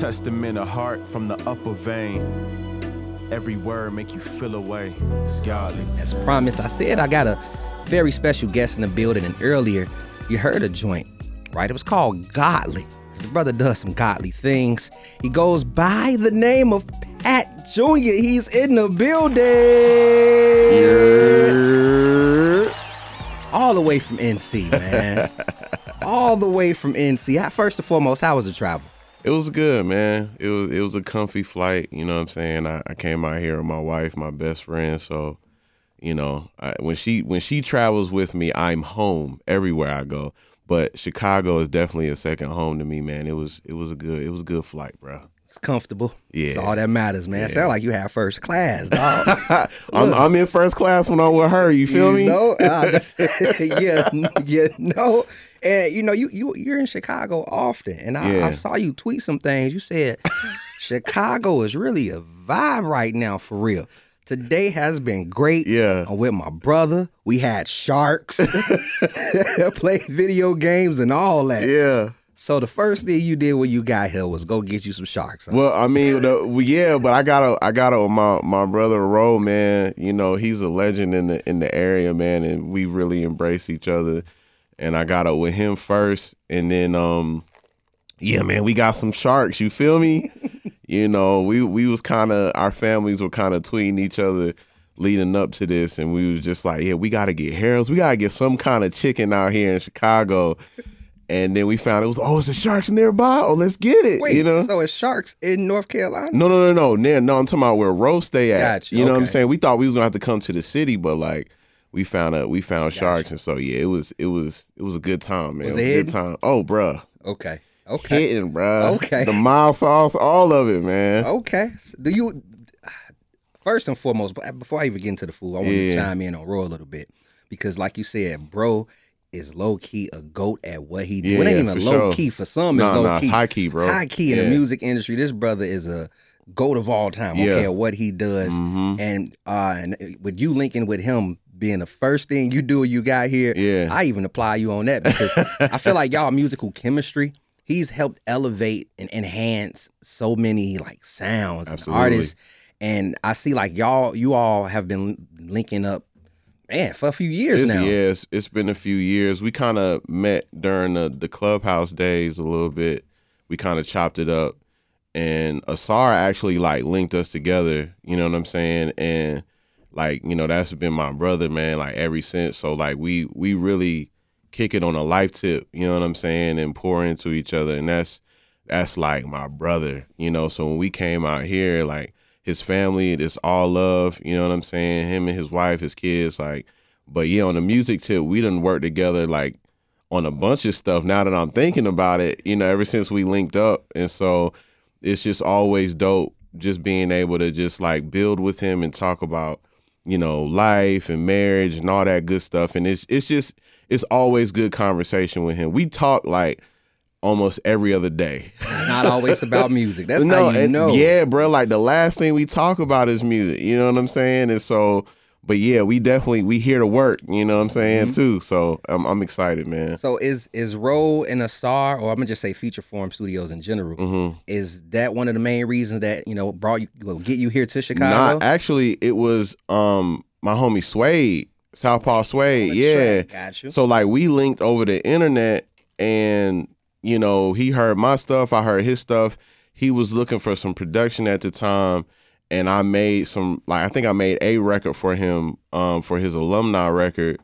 Testament of heart from the upper vein. Every word make you feel away. It's godly. As promised, I said I got a very special guest in the building, and earlier you heard a joint, right? It was called Godly. The brother does some godly things. He goes by the name of Pat Jr. He's in the building. Yeah. All the way from NC, man. All the way from NC. First and foremost, how was the travel? It was good, man. It was it was a comfy flight. You know what I'm saying? I, I came out here with my wife, my best friend. So, you know, I, when she when she travels with me, I'm home everywhere I go. But Chicago is definitely a second home to me, man. It was it was a good it was a good flight, bro. It's comfortable. Yeah. It's all that matters, man. Yeah. Sound like you have first class, dog. I'm, I'm, in first class when I'm with her. You feel you me? Know, uh, yeah, you know. And you know, you you you're in Chicago often, and I, yeah. I saw you tweet some things. You said Chicago is really a vibe right now, for real. Today has been great. Yeah. I'm with my brother. We had sharks, played video games and all that. Yeah. So the first thing you did when you got here was go get you some sharks. Huh? Well, I mean, the, well, yeah, but I gotta, I gotta, my my brother Ro, man. You know, he's a legend in the in the area, man, and we really embrace each other. And I got it with him first, and then, um, yeah, man, we got some sharks. You feel me? you know, we we was kind of our families were kind of tweeting each other leading up to this, and we was just like, yeah, we got to get Harold's. We got to get some kind of chicken out here in Chicago. And then we found it was oh, it's the sharks nearby. Oh, let's get it. Wait, you know, so it's sharks in North Carolina? No, no, no, no. No, I'm talking about where Ro's stay at. Gotcha. You know okay. what I'm saying? We thought we was gonna have to come to the city, but like we found a we found gotcha. sharks, and so yeah, it was it was it was a good time, man. Was it was it a good time. Oh, bruh. Okay. Okay. Hitting, bruh. Okay. The mild sauce, all of it, man. Okay. So do you first and foremost, before I even get into the food, I want Yeah. to chime in on Ro a little bit because, like you said, bro is low key a goat at what he do. it Yeah, ain't even low sure. key for some. It's Nah, low nah, key, high key, bro. high key in the music industry. This brother is a goat of all time. Okay, Yeah. at what he does, Mhm. and uh, and with you linking with him. Being the first thing you do you got here, Yeah. I even apply you on that because I feel like y'all musical chemistry. He's helped elevate and enhance so many like sounds and artists, and I see like y'all, you all have been linking up, man, for a few years It's, now. yeah, it's, it's been a few years. We kind of met during the, the clubhouse days a little bit. We kind of chopped it up, and Asar actually like linked us together. You know what I'm saying? And like you know that's been my brother, man. Like ever since. So like we we really kick it on a life tip. You know what I'm saying? And pour into each other, and that's that's like my brother. You know. So when we came out here, like his family, it's all love. You know what I'm saying? Him and his wife, his kids, like. But yeah, on the music tip, we didn't work together like on a bunch of stuff. Now that I'm thinking about it, you know, ever since we linked up, and so it's just always dope just being able to just like build with him and talk about you know life and marriage and all that good stuff. And it's it's just it's always good conversation with him. We talk like almost every other day. Not always about music. That's no, how you know. Yeah, bro. Like the last thing we talk about is music. You know what I'm saying? And so, but yeah, we definitely we here to work. You know what I'm saying Mm-hmm. too. So I'm I'm excited, man. So is is Ro and a star, or I'm gonna just say Feature Form Studios in general, Mm-hmm. is that one of the main reasons that you know brought you well, get you here to Chicago? Not actually. It was um my homie Suede, Southpaw Suede. Yeah. got you. So like we linked over the internet and you know, he heard my stuff, I heard his stuff. He was looking for some production at the time and I made some like I think I made a record for him um for his alumni record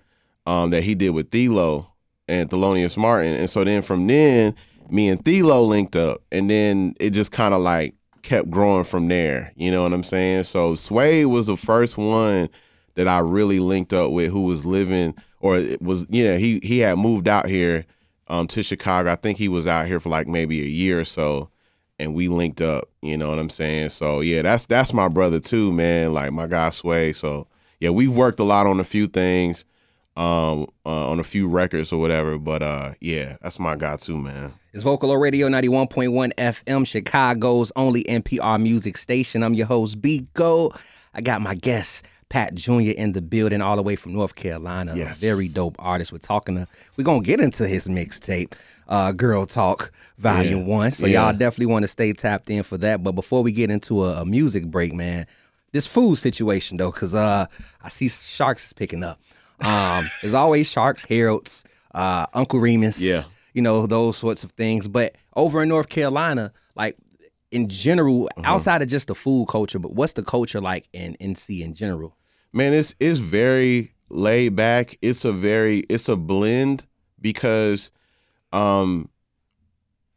um that he did with Thelo and Thelonious Martin. And so then from then me and Thelo linked up and then it just kind of like kept growing from there. You know what I'm saying? So Sway was the first one that I really linked up with who was living or it was you know he he had moved out here um to Chicago. I think he was out here for like maybe a year or so and we linked up, you know what I'm saying? So yeah, that's that's my brother too, man, like my guy Sway. So yeah, we've worked a lot on a few things um uh, on a few records or whatever, but uh yeah, that's my guy too, man. It's Vocalo Radio 91.1 FM, Chicago's only NPR music station. I'm your host, Bekoe. I got my guest, Pat Jr. in the building, all the way from North Carolina. Yes. A very dope artist. We're talking to, we're going to get into his mixtape, uh, Grill Talk Volume Yeah. 1. So Yeah. y'all definitely want to stay tapped in for that. But before we get into a, a music break, man, this food situation, though, because uh, I see Sharks is picking up. Um, there's always Sharks, Harold's, uh, Uncle Remus. Yeah. You know, those sorts of things. But over in North Carolina, like, in general, Uh-huh. outside of just the food culture, but what's the culture like in NC in general? Man it's it's very laid back. It's a very it's a blend because um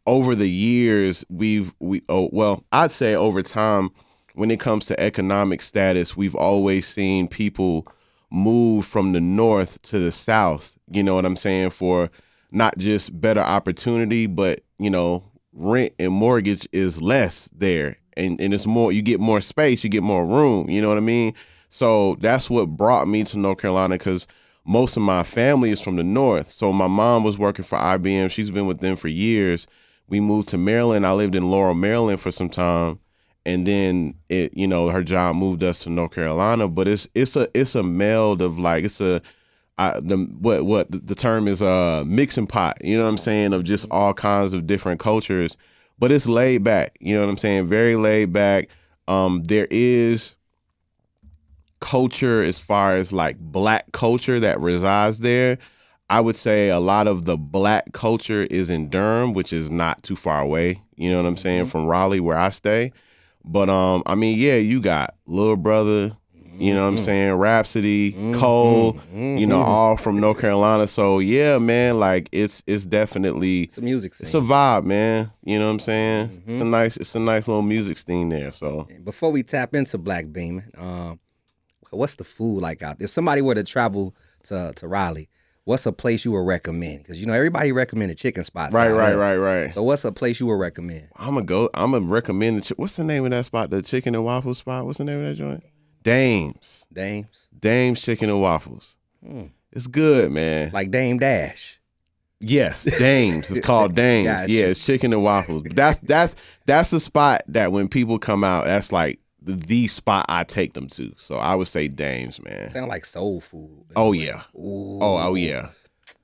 over the years we've we oh well i'd say over time when it comes to economic status we've always seen people move from the north to the south. You know what i'm saying? For not just better opportunity but you know rent and mortgage is less there. And and it's more you get more space you get more room. You know what i mean so that's what brought me to north carolina because most of my family is from the north. So my mom was working for ibm she's been with them for years. We moved to maryland. I lived in laurel maryland for some time. And then it you know her job moved us to north carolina. But it's it's a it's a meld of like it's a I, the what what the, term is uh mixing pot you know what i'm saying of just all kinds of different cultures. But it's laid back you know what i'm saying very laid back. Um there is culture as far as like black culture that resides there i would say a lot of the black culture is in durham which is not too far away you know what i'm saying mm-hmm. from raleigh where i stay. But um i mean yeah you got little brother you know what i'm mm-hmm. saying Rapsody mm-hmm. cole you know all from north carolina. So yeah man like it's it's definitely It's a music scene. it's a vibe man you know what i'm saying? It's a nice it's a nice little music scene there so. Before we tap into Black Beam, um, what's the food like out there? If somebody were to travel to, to Raleigh, what's a place you would recommend? Because you know everybody recommended chicken spots. right right right right So what's a place you would recommend? I'm gonna go. I'm gonna recommend. The, what's the name of that spot? The chicken and waffle spot. What's the name of that joint? Dames. Dames, Dames Chicken and Waffles. Hmm. It's good, man. like Dame Dash. yes, Dames. It's called Dames. Gotcha. Yeah, it's chicken and waffles. But that's that's that's the spot that when people come out, that's like the, spot I take them to. So I would say Dames, man. Sound like soul food. Oh yeah. Ooh. Oh oh yeah.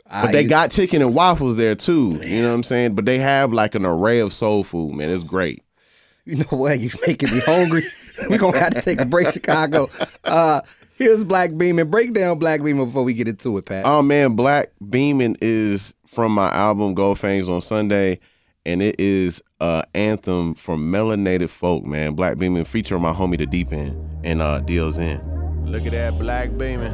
I- But they got chicken and waffles there too. You know what I'm saying? But they have like an array of soul food, man. It's great. You know what? You're making me hungry. We're gonna have to take a break, Chicago. Uh, here's Black Beamin. Break down Black Beamin before we get into it, Pat. Oh man, Black Beamin is from my album Gold Fangs on Sunday, and it is a anthem for melanated folk, man. Black Beamin featuring my homie the Deep End and uh Deals in. Look at that black beaming.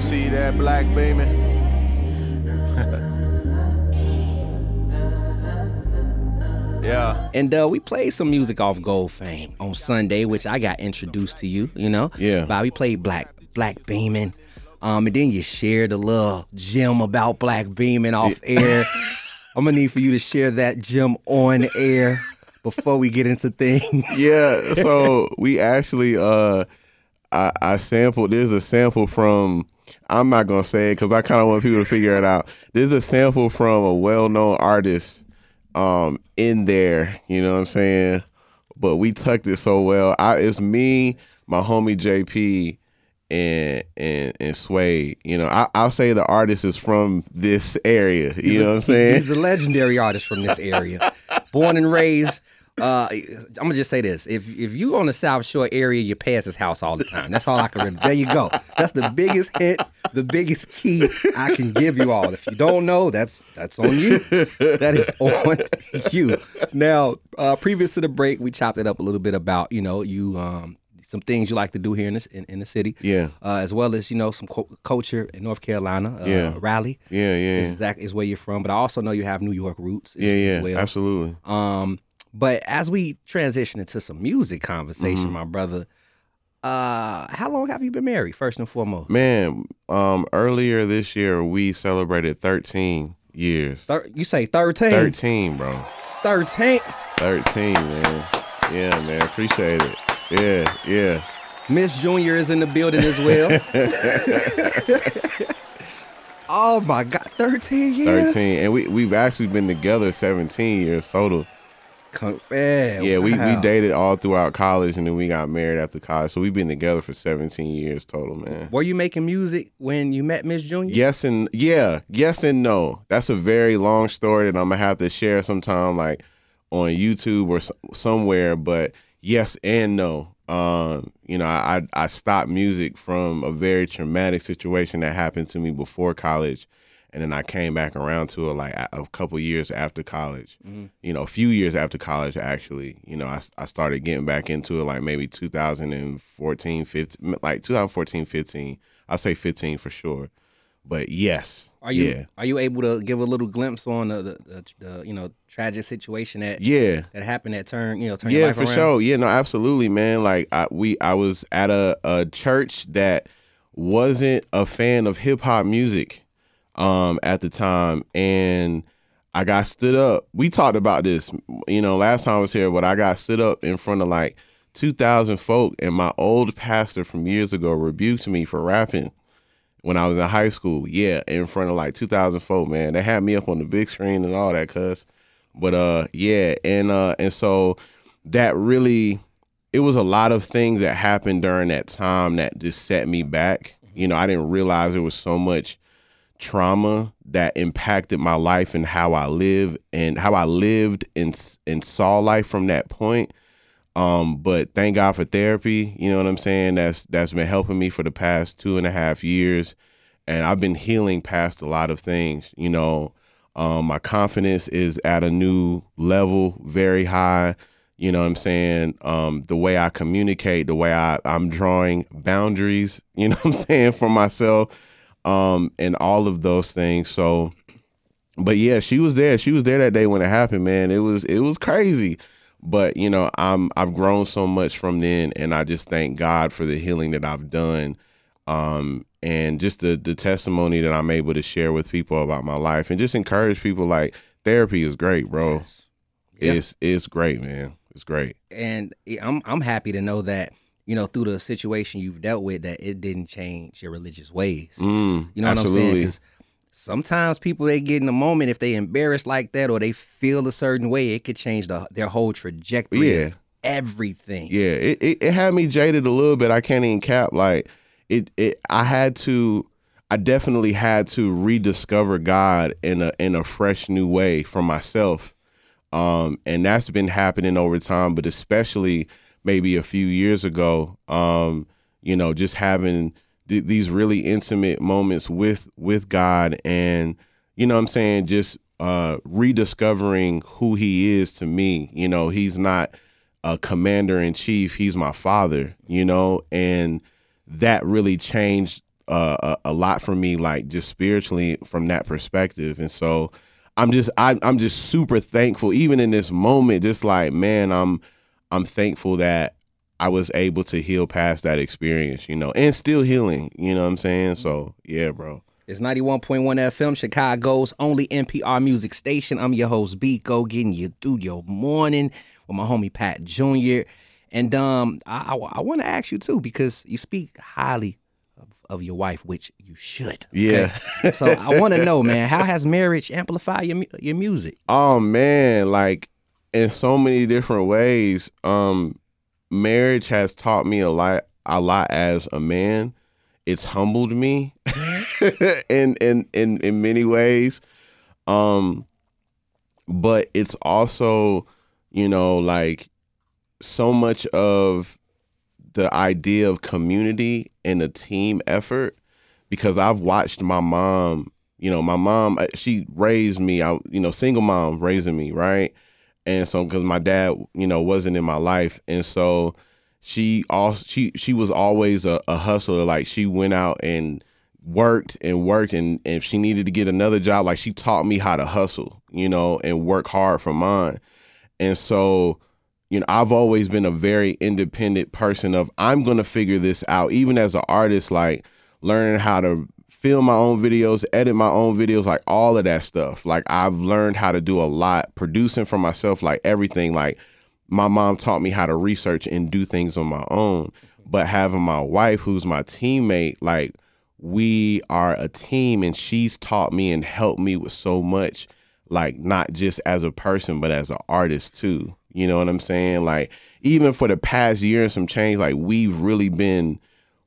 See that black beaming? yeah. And uh, we played some music off Gold Fangs on Sunday, which I got introduced to you. You know, Yeah. By we played Black Black Beamin, um, and then you shared a little gem about Black Beamin off air. I'm gonna need for you to share that gem on air before we get into things. Yeah, so we actually uh I, I sampled there's a sample from I'm not gonna say it because I kind of want people to figure it out. There's a sample from a well-known artist um in there, you know what I'm saying? But we tucked it so well. I it's me, my homie JP, and and and Sway. You know, I, I'll say the artist is from this area. You know what I'm saying? He's a legendary artist from this area, born and raised. Uh, I'm gonna just say this: if if you on the South Shore area, you pass his house all the time. That's all I can. Really, there you go. That's the biggest hint, the biggest key I can give you all. If you don't know, that's that's on you. That is on you. Now, uh, previous to the break, we chopped it up a little bit about you know you um some things you like to do here in this in, in the city. Yeah. Uh, as well as you know some co- culture in North Carolina. Uh, Yeah. Raleigh Yeah, yeah, is that is where you're from, but I also know you have New York roots as, yeah, as yeah. well. Absolutely. Um, but as we transition into some music conversation, Mm-hmm. my brother, uh, how long have you been married? First and foremost, Man, um, earlier this year we celebrated 13 years. Thir- you say 13? 13, bro. 13? 13, man. Yeah, man. Appreciate it. Yeah, yeah. Miss Junior is in the building as well. oh my God, 13 years? 13. And we, we've actually been together 17 years total. Con- man, Yeah, we, we dated all throughout college and then we got married after college. So we've been together for 17 years total, man. Were you making music when you met Miss Junior? Yes and yeah, yes and no. That's a very long story that I'm gonna have to share sometime, like on YouTube or somewhere. But yes and no. Um, you know, I I stopped music from a very traumatic situation that happened to me before college, and then I came back around to it like a couple years after college. You know, a few years after college, actually. You know, I I started getting back into it like maybe 2014, 15, like 2014, 15. I'll say 15 for sure. But yes, Are you yeah, are you able to give a little glimpse on the the, the, the you know tragic situation that yeah. that happened that turned you know turned your Yeah, for around? sure. Yeah, no, absolutely, man. Like I we I was at a, a church that wasn't a fan of hip hop music um at the time and I got stood up. We talked about this, you know, last time I was here, but I got stood up in front of like 2,000 folk and my old pastor from years ago rebuked me for rapping when I was in high school. Yeah, in front of like 2,000 folk, man. They had me up on the big screen and all that cuz. But uh yeah, and uh and so that really it was a lot of things that happened during that time that just set me back. You know, I didn't realize there was so much trauma that impacted my life and how I live and how I lived and and saw life from that point. Um, but thank God for therapy. You know what I'm saying? That's that's been helping me for the past two and a half years, and I've been healing past a lot of things. You know, um, my confidence is at a new level, very high. You know what I'm saying? Um, the way I communicate, the way I, I'm drawing boundaries, you know what I'm saying, for myself, um, and all of those things. So, but yeah, she was there. She was there that day when it happened, man. It was it was crazy. But, you know, I'm I've grown so much from then and I just thank God for the healing that I've done. Um, and just the the testimony that I'm able to share with people about my life and just encourage people like therapy is great, bro. Yeah. It's it's great, man. It's great. and I'm I'm happy to know that you know through the situation you've dealt with that it didn't change your religious ways. Mm, You know what I'm saying? Sometimes people they get in a moment if they embarrassed like that or they feel a certain way, it could change the, their whole trajectory. Yeah. everything. Yeah, it, it it had me jaded a little bit. I can't even cap. Like it it I had to I definitely had to rediscover God in a in a fresh new way for myself. Um and that's been happening over time, but especially maybe a few years ago, um, you know, just having th- these really intimate moments with with God and you know what I'm saying, just uh rediscovering who he is to me. You know, he's not a commander in chief. He's my father, you know, and that really changed uh, a, a lot for me, like just spiritually from that perspective. And so I'm just I, I'm just super thankful, even in this moment. Just like man, I'm I'm thankful that I was able to heal past that experience, you know, and still healing. You know what I'm saying? So yeah, bro. It's 91.1 FM, Chicago's only NPR music station. I'm your host, Bekoe, getting you through your morning with my homie Pat Jr. And um, I, I, I want to ask you too, because you speak highly of, of your wife, which you should. okay? Yeah. so I want to know, man, how has marriage amplified your your music? Oh man, like in so many different ways. Um marriage has taught me a lot a lot as a man. It's humbled me in in in in many ways. Um but it's also, you know, like so much of the idea of community and a team effort because I've watched my mom, you know, my mom, uh, she raised me, I, you know, single mom raising me, right? And so, because my dad, you know, wasn't in my life. And so she also, she, she was always a, a hustler. Like she went out and worked and worked. And, and if she needed to get another job, like she taught me how to hustle, you know, and work hard for mine. And so, you know, I've always been a very independent person of I'm gonna figure this out. Even as an artist, like learning how to film my own videos, edit my own videos, like all of that stuff. Like I've learned how to do a lot, producing for myself, like everything. Like my mom taught me how to research and do things on my own. But having my wife, who's my teammate, like we are a team and she's taught me and helped me with so much, like not just as a person, but as an artist too. You know what I'm saying? Like even for the past year and some change, like we've really been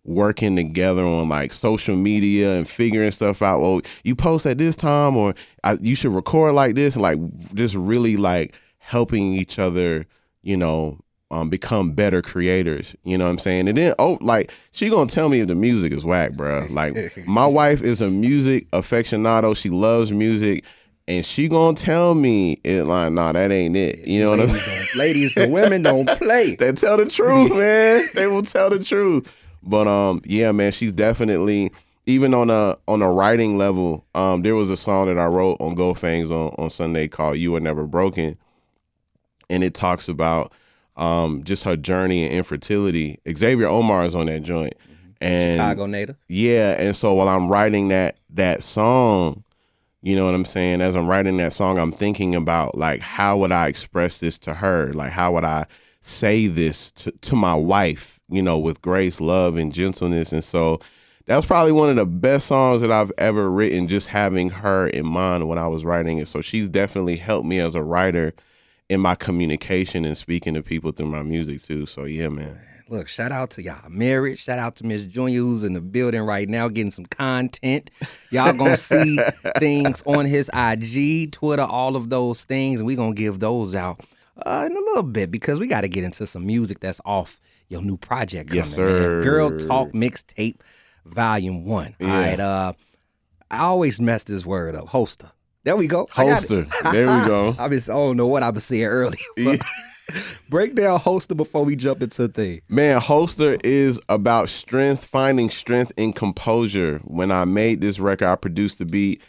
working together on like social media and figuring stuff out. Well, you post at this time, or I, you should record like this, and like just really like helping each other, you know, um, become better creators. You know what I'm saying? And then oh, like she gonna tell me if the music is whack, bro. Like my wife is a music aficionado. She loves music. And she gonna tell me it like, nah, that ain't it. You know what I'm saying? ladies, the women don't play. they tell the truth, man. they will tell the truth. But um, yeah, man, she's definitely even on a on a writing level. Um, there was a song that I wrote on Gold Fangs on on Sunday called "You Were Never Broken," and it talks about um just her journey in infertility. Xavier Omar is on that joint, and Chicago native. yeah, and so while I'm writing that that song, you know what I'm saying? As I'm writing that song, I'm thinking about like how would I express this to her? Like how would I say this to, to my wife, you know, with grace, love, and gentleness. And so that was probably one of the best songs that I've ever written, just having her in mind when I was writing it. So she's definitely helped me as a writer in my communication and speaking to people through my music too. So yeah, man. Look, shout out to y'all married. Shout out to Miss Junior who's in the building right now getting some content. Y'all gonna see things on his IG, Twitter, all of those things, and we gonna give those out uh, in a little bit because we got to get into some music that's off your new project. Yes, coming, man. Grill Talk Mixtape Volume One. All Yeah. right. Uh, I always mess this word up. Hoster. There we go. I got it. Holster. There we go. I been, I don't know what I was saying earlier. but Break down Hoster before we jump into the thing. Man, Holster is about strength, finding strength in composure. When I made this record, I produced the beat.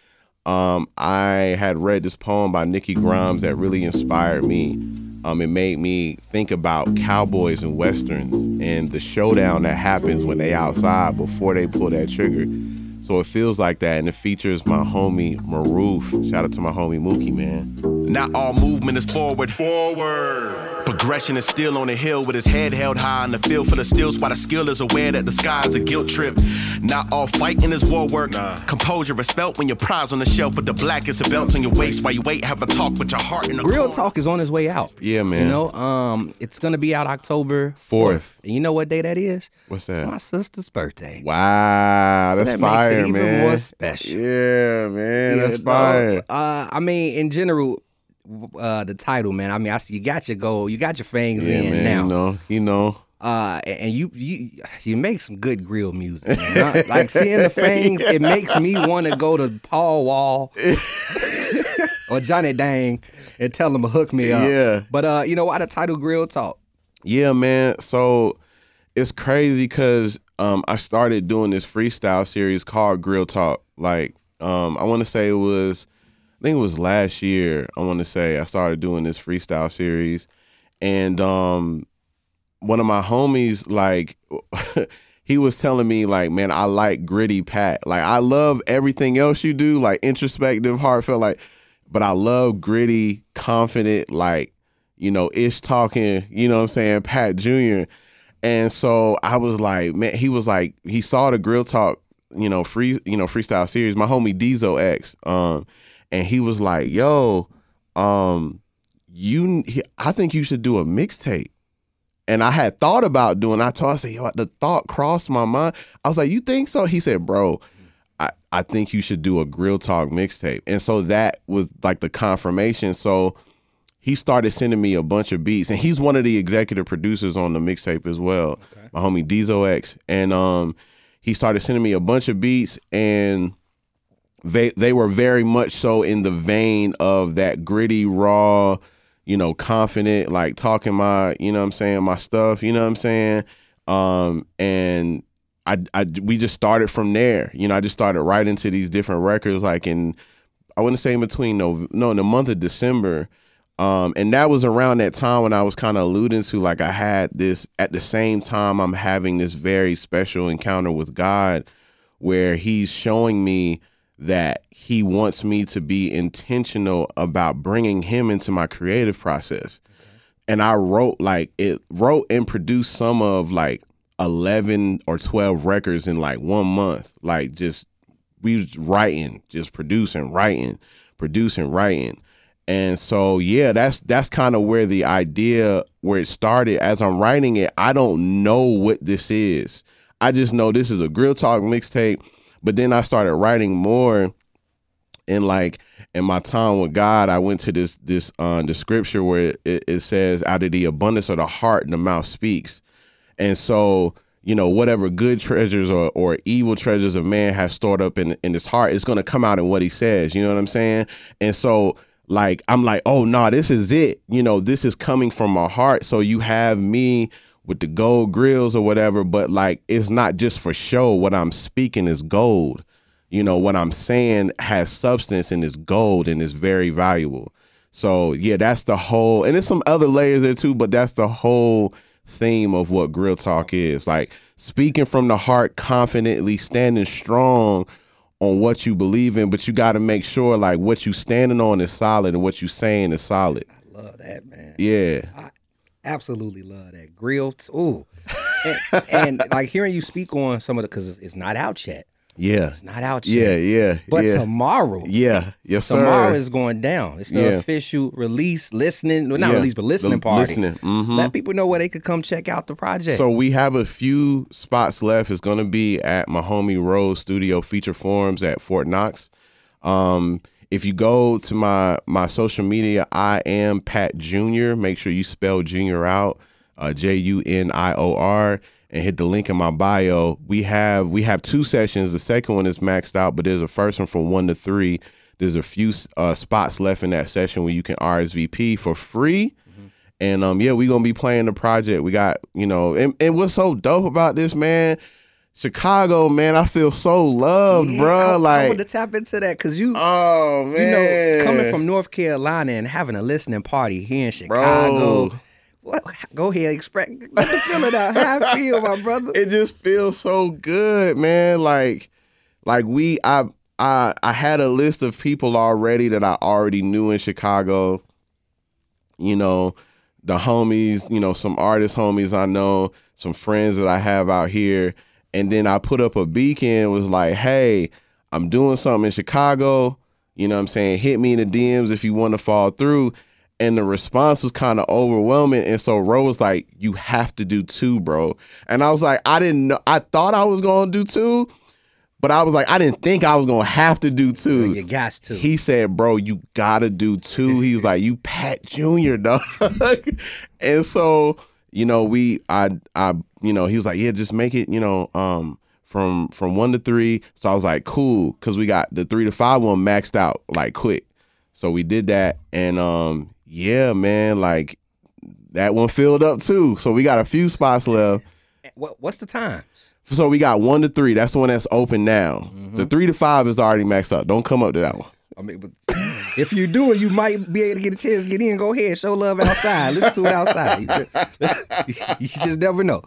Um, I had read this poem by Nikki Grimes that really inspired me. Um, it made me think about cowboys and westerns and the showdown that happens when they outside before they pull that trigger. So it feels like that, and it features my homie Maroof. Shout out to my homie Mookie, man. Not all movement is forward. Forward. Progression is still on the hill with his head held high in the field for the stills while the skill is aware that the sky is a guilt trip. Not all fighting is war work. Composure is felt when your prize on the shelf, but the black is the belt on your waist while you wait. Have a talk with your heart in the Real corner. Talk is on his way out. Yeah, man. You know, um, it's gonna be out October Fourth. And you know what day that is? What's It's that? my sister's birthday. Wow, So that's that makes it fire, even man. more special. Yeah, man, Yeah, that's fire. Uh, I mean, in general, uh, the title, man. I mean, I see you got your goal, you got your fangs Yeah, in man. now. You know, you know. Uh, and you you you make some good grill music. I- like seeing the fangs, it makes me want to go to Paul Wall or Johnny Dang and tell him to hook me up. Yeah. But uh, you know why the title Grill Talk? Yeah, man. So it's crazy because um, I started doing this freestyle series called Grill Talk. Like, um, I want to say it was, I think it was last year. I want to say I started doing this freestyle series, and um, one of my homies, like, he was telling me, like, man, I like gritty Pat. Like, I love everything else you do, like introspective, heartfelt, like, but I love gritty, confident, like you know, ish talking, you know what I'm saying, Pat Jr. And so I was like, man, he was like, he saw the grill talk, you know, free, you know, freestyle series, my homie Diesel X. Um, and he was like, yo, um, you I think you should do a mixtape. And I had thought about doing, I told I said, yo, the thought crossed my mind. I was like, you think so? He said, bro, I, I think you should do a grill talk mixtape. And so that was like the confirmation. So he started sending me a bunch of beats, and he's one of the executive producers on the mixtape as well. My homie Diesel X, and um, he started sending me a bunch of beats, and they they were very much so in the vein of that gritty, raw, you know, confident, like talking my, you know, what I'm saying my stuff, you know, what I'm saying, um, and I, I we just started from there. You know, I just started writing to these different records, like in I wouldn't say in between no no in the month of December. Um, and that was around that time when I was kind of alluding to like I had this at the same time I'm having this very special encounter with God where he's showing me that he wants me to be intentional about bringing him into my creative process. And I wrote like it wrote and produced some of like 11 or 12 records in like one month. Like just we was writing, just producing, writing, producing, writing. And so yeah, that's that's kind of where the idea where it started. As I'm writing it, I don't know what this is. I just know this is a grill talk mixtape. But then I started writing more and like in my time with God, I went to this this uh the scripture where it, it says, out of the abundance of the heart the mouth speaks. And so, you know, whatever good treasures or, or evil treasures of man has stored up in in his heart, it's gonna come out in what he says. You know what I'm saying? And so like I'm like, oh no, nah, this is it. You know, this is coming from my heart. So you have me with the gold grills or whatever, but like it's not just for show. What I'm speaking is gold. You know, what I'm saying has substance and is gold and is very valuable. So yeah, that's the whole and there's some other layers there too, but that's the whole theme of what grill talk is. Like speaking from the heart confidently, standing strong on what you believe in, but you got to make sure like what you standing on is solid and what you saying is solid. I love that, man. Yeah. I absolutely love that. Grilled. Ooh. and, and like hearing you speak on some of the, because it's not out yet. Yeah. It's not out yet. yeah. Yeah. But yeah. tomorrow, yeah. Yes, sir. tomorrow is going down. It's the Yeah. official release, listening, well, not Yeah. release, but listening The party. Listening. Mhm. Let people know where they could come check out the project. So we have a few spots left. It's gonna be at my homie Ro's Studio Feature Forums at Fort Knox. Um, if you go to my my social media, I am Pat Junior. Make sure you spell Junior out, uh, J U N I O R, and hit the link in my bio. We have we have two sessions. The second one is maxed out, but there's a first one from one to three. There's a few uh, spots left in that session where you can RSVP for free. And um, yeah, we gonna be playing the project. We got you know, and, and what's so dope about this, man? Chicago, man, I feel so loved, Yeah, bruh. I, I like, want to tap into that because you, oh man, you know, coming from North Carolina and having a listening party here in Chicago. Bro. What? Go ahead, express. Let the feeling out. How I feel, my brother. it just feels so good, man. Like, like we, I, I, I had a list of people already that I already knew in Chicago. You know, the homies, you know, some artist homies I know, some friends that I have out here, and then I put up a beacon. Was like, hey, I'm doing something in Chicago. You know what I'm saying? Hit me in the DMs if you want to fall through. And the response was kind of overwhelming. And so Ro was like, You have to do two, bro. And I was like, I didn't know. I thought I was going to do two, but I was like, I didn't think I was going to have to do two. You got to. He said, "Bro, you gotta do two. He was like, "You Pat Junior, dog." and so, you know, we, I, I, you know, he was like, "Yeah, just make it, you know, um, from from one to three. So I was like, "Cool," because we got the three to five one maxed out like quick. So we did that, and um, yeah, man, like that one filled up too. So we got a few spots left. what, what's the times? So we got one to three. That's the one that's open now. The three to five is already maxed out. Don't come up to that one. I mean, but if you do it, you might be able to get a chance to get in. Go ahead, show love outside. Listen to it outside. You just, you just never know.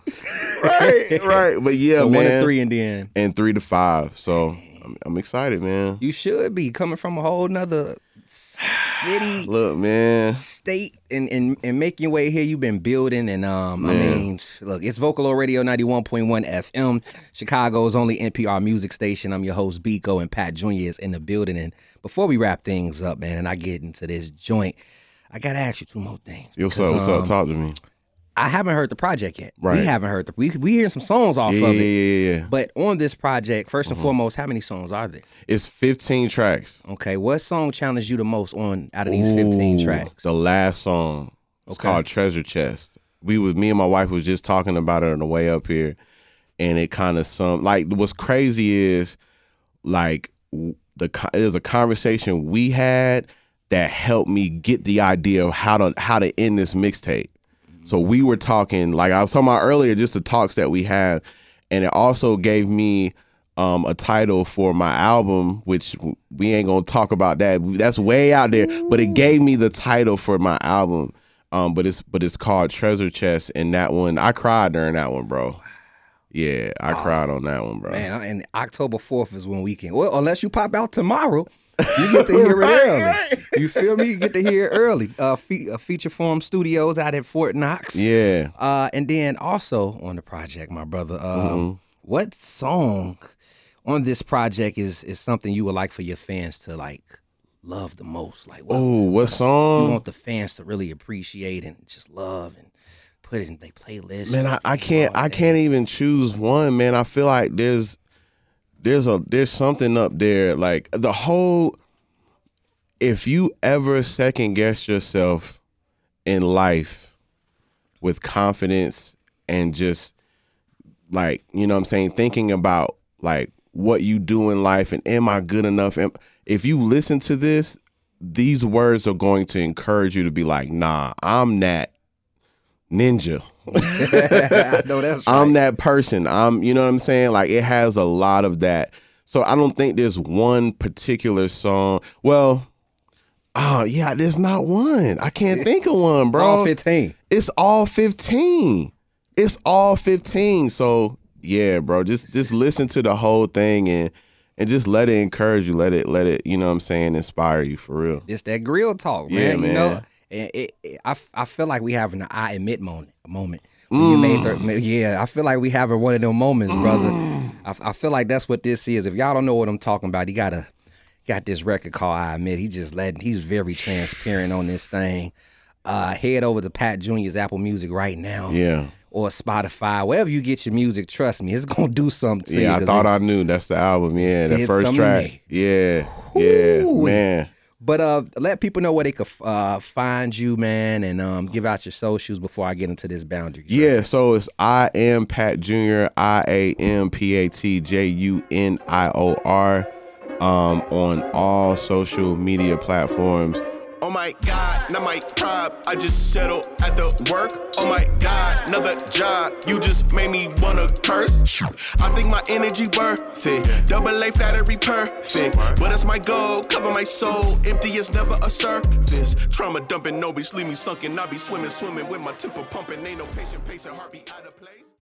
right, right. But yeah, so man. one to three, and then and three to five. So I'm, I'm excited, man. you should be coming from a whole nother city, Look, man. state, and, and and making your way here. You've been building, and um, I mean, look, it's Vocalo Radio 91.1 FM, Chicago's only NPR music station. I'm your host, Bekoe, and Pat Jr. is in the building. And before we wrap things up, man, and I get into this joint, I gotta ask you two more things. Yo, what's up? What's up? um, Talk to me. I haven't heard the project yet. Right. We haven't heard the we we hearing some songs off Yeah, of it. yeah, yeah. Yeah. But on this project, 1st Mm-hmm. and foremost, how many songs are there? It's 15 tracks. Okay, what song challenged you the most on out of these 15 tracks? The last song. It's Okay. called Treasure Chest. We was me and my wife was just talking about it on the way up here, and it kind of some like what's crazy is like the co- there's a conversation we had that helped me get the idea of how to how to end this mixtape. So we were talking like I was talking about earlier, just the talks that we had, and it also gave me um, a title for my album, which we ain't gonna talk about that. That's way out there, but it gave me the title for my album. Um, but it's but it's called Treasure Chest, and that one I cried during that one, bro. Yeah, I cried on that one, bro. Man, and October 4th is when we can. Well, unless you pop out tomorrow, you get to hear it early. You feel me? You get to hear it early. Uh, fe- uh, Feature Form Studios out at Fort Knox. Yeah. Uh, and then also on the project, my brother, um, Mm-hmm. what song on this project is is something you would like for your fans to like love the most? Like, what, Oh, what song You want the fans to really appreciate and just love and put it in their playlist. Man, I, I can't I can't even choose one, man. I feel like there's there's a there's something up there. Like the whole if you ever second guess yourself in life with confidence and just like, you know what I'm saying, thinking about like what you do in life and am I good enough? Am, if you listen to this, these words are going to encourage you to be like, nah, I'm that ninja. Know that's right. I'm that person. I'm, you know what I'm saying? Like it has a lot of that. So I don't think there's one particular song. Well, oh yeah, there's not one. I can't think of one, It's bro. all 15. It's all 15. It's all 15. So yeah, bro, just just listen to the whole thing and and just let it encourage you. Let it let it, you know what I'm saying, inspire you for real. It's that grill talk, man. Yeah, You know, man. And it, it, I, I feel like we having an I admit moment. moment. When you made Mm. the, yeah, I feel like we having one of them moments, brother. I feel like that's what this is. If y'all don't know what I'm talking about, he got a got this record called I Admit. He just letting he's very transparent on this thing. Uh, head over to Pat Junior's Apple Music right now. Yeah. Or Spotify, wherever you get your music, trust me, it's gonna do something to you. Yeah, I thought it- I knew. That's the album. Yeah, the first track. Yeah, yeah, man. But uh, let people know where they could uh, find you, man, and um, give out your socials before I get into this boundary. Yeah, so it's I am Pat Junior. I A M P A T J U N I O R. Um, on all social media platforms. Oh my god, not my pride. I just settled at the work. Oh my god, another job. You just made me wanna curse. I think my energy worth it. Double A flattery perfect. But that's my goal. Cover my soul. Empty is never a surface. Trauma dumping, no be leave me sunken. I be swimming, swimming with my temper pumping. Ain't no patient, pacing, heartbeat out of place.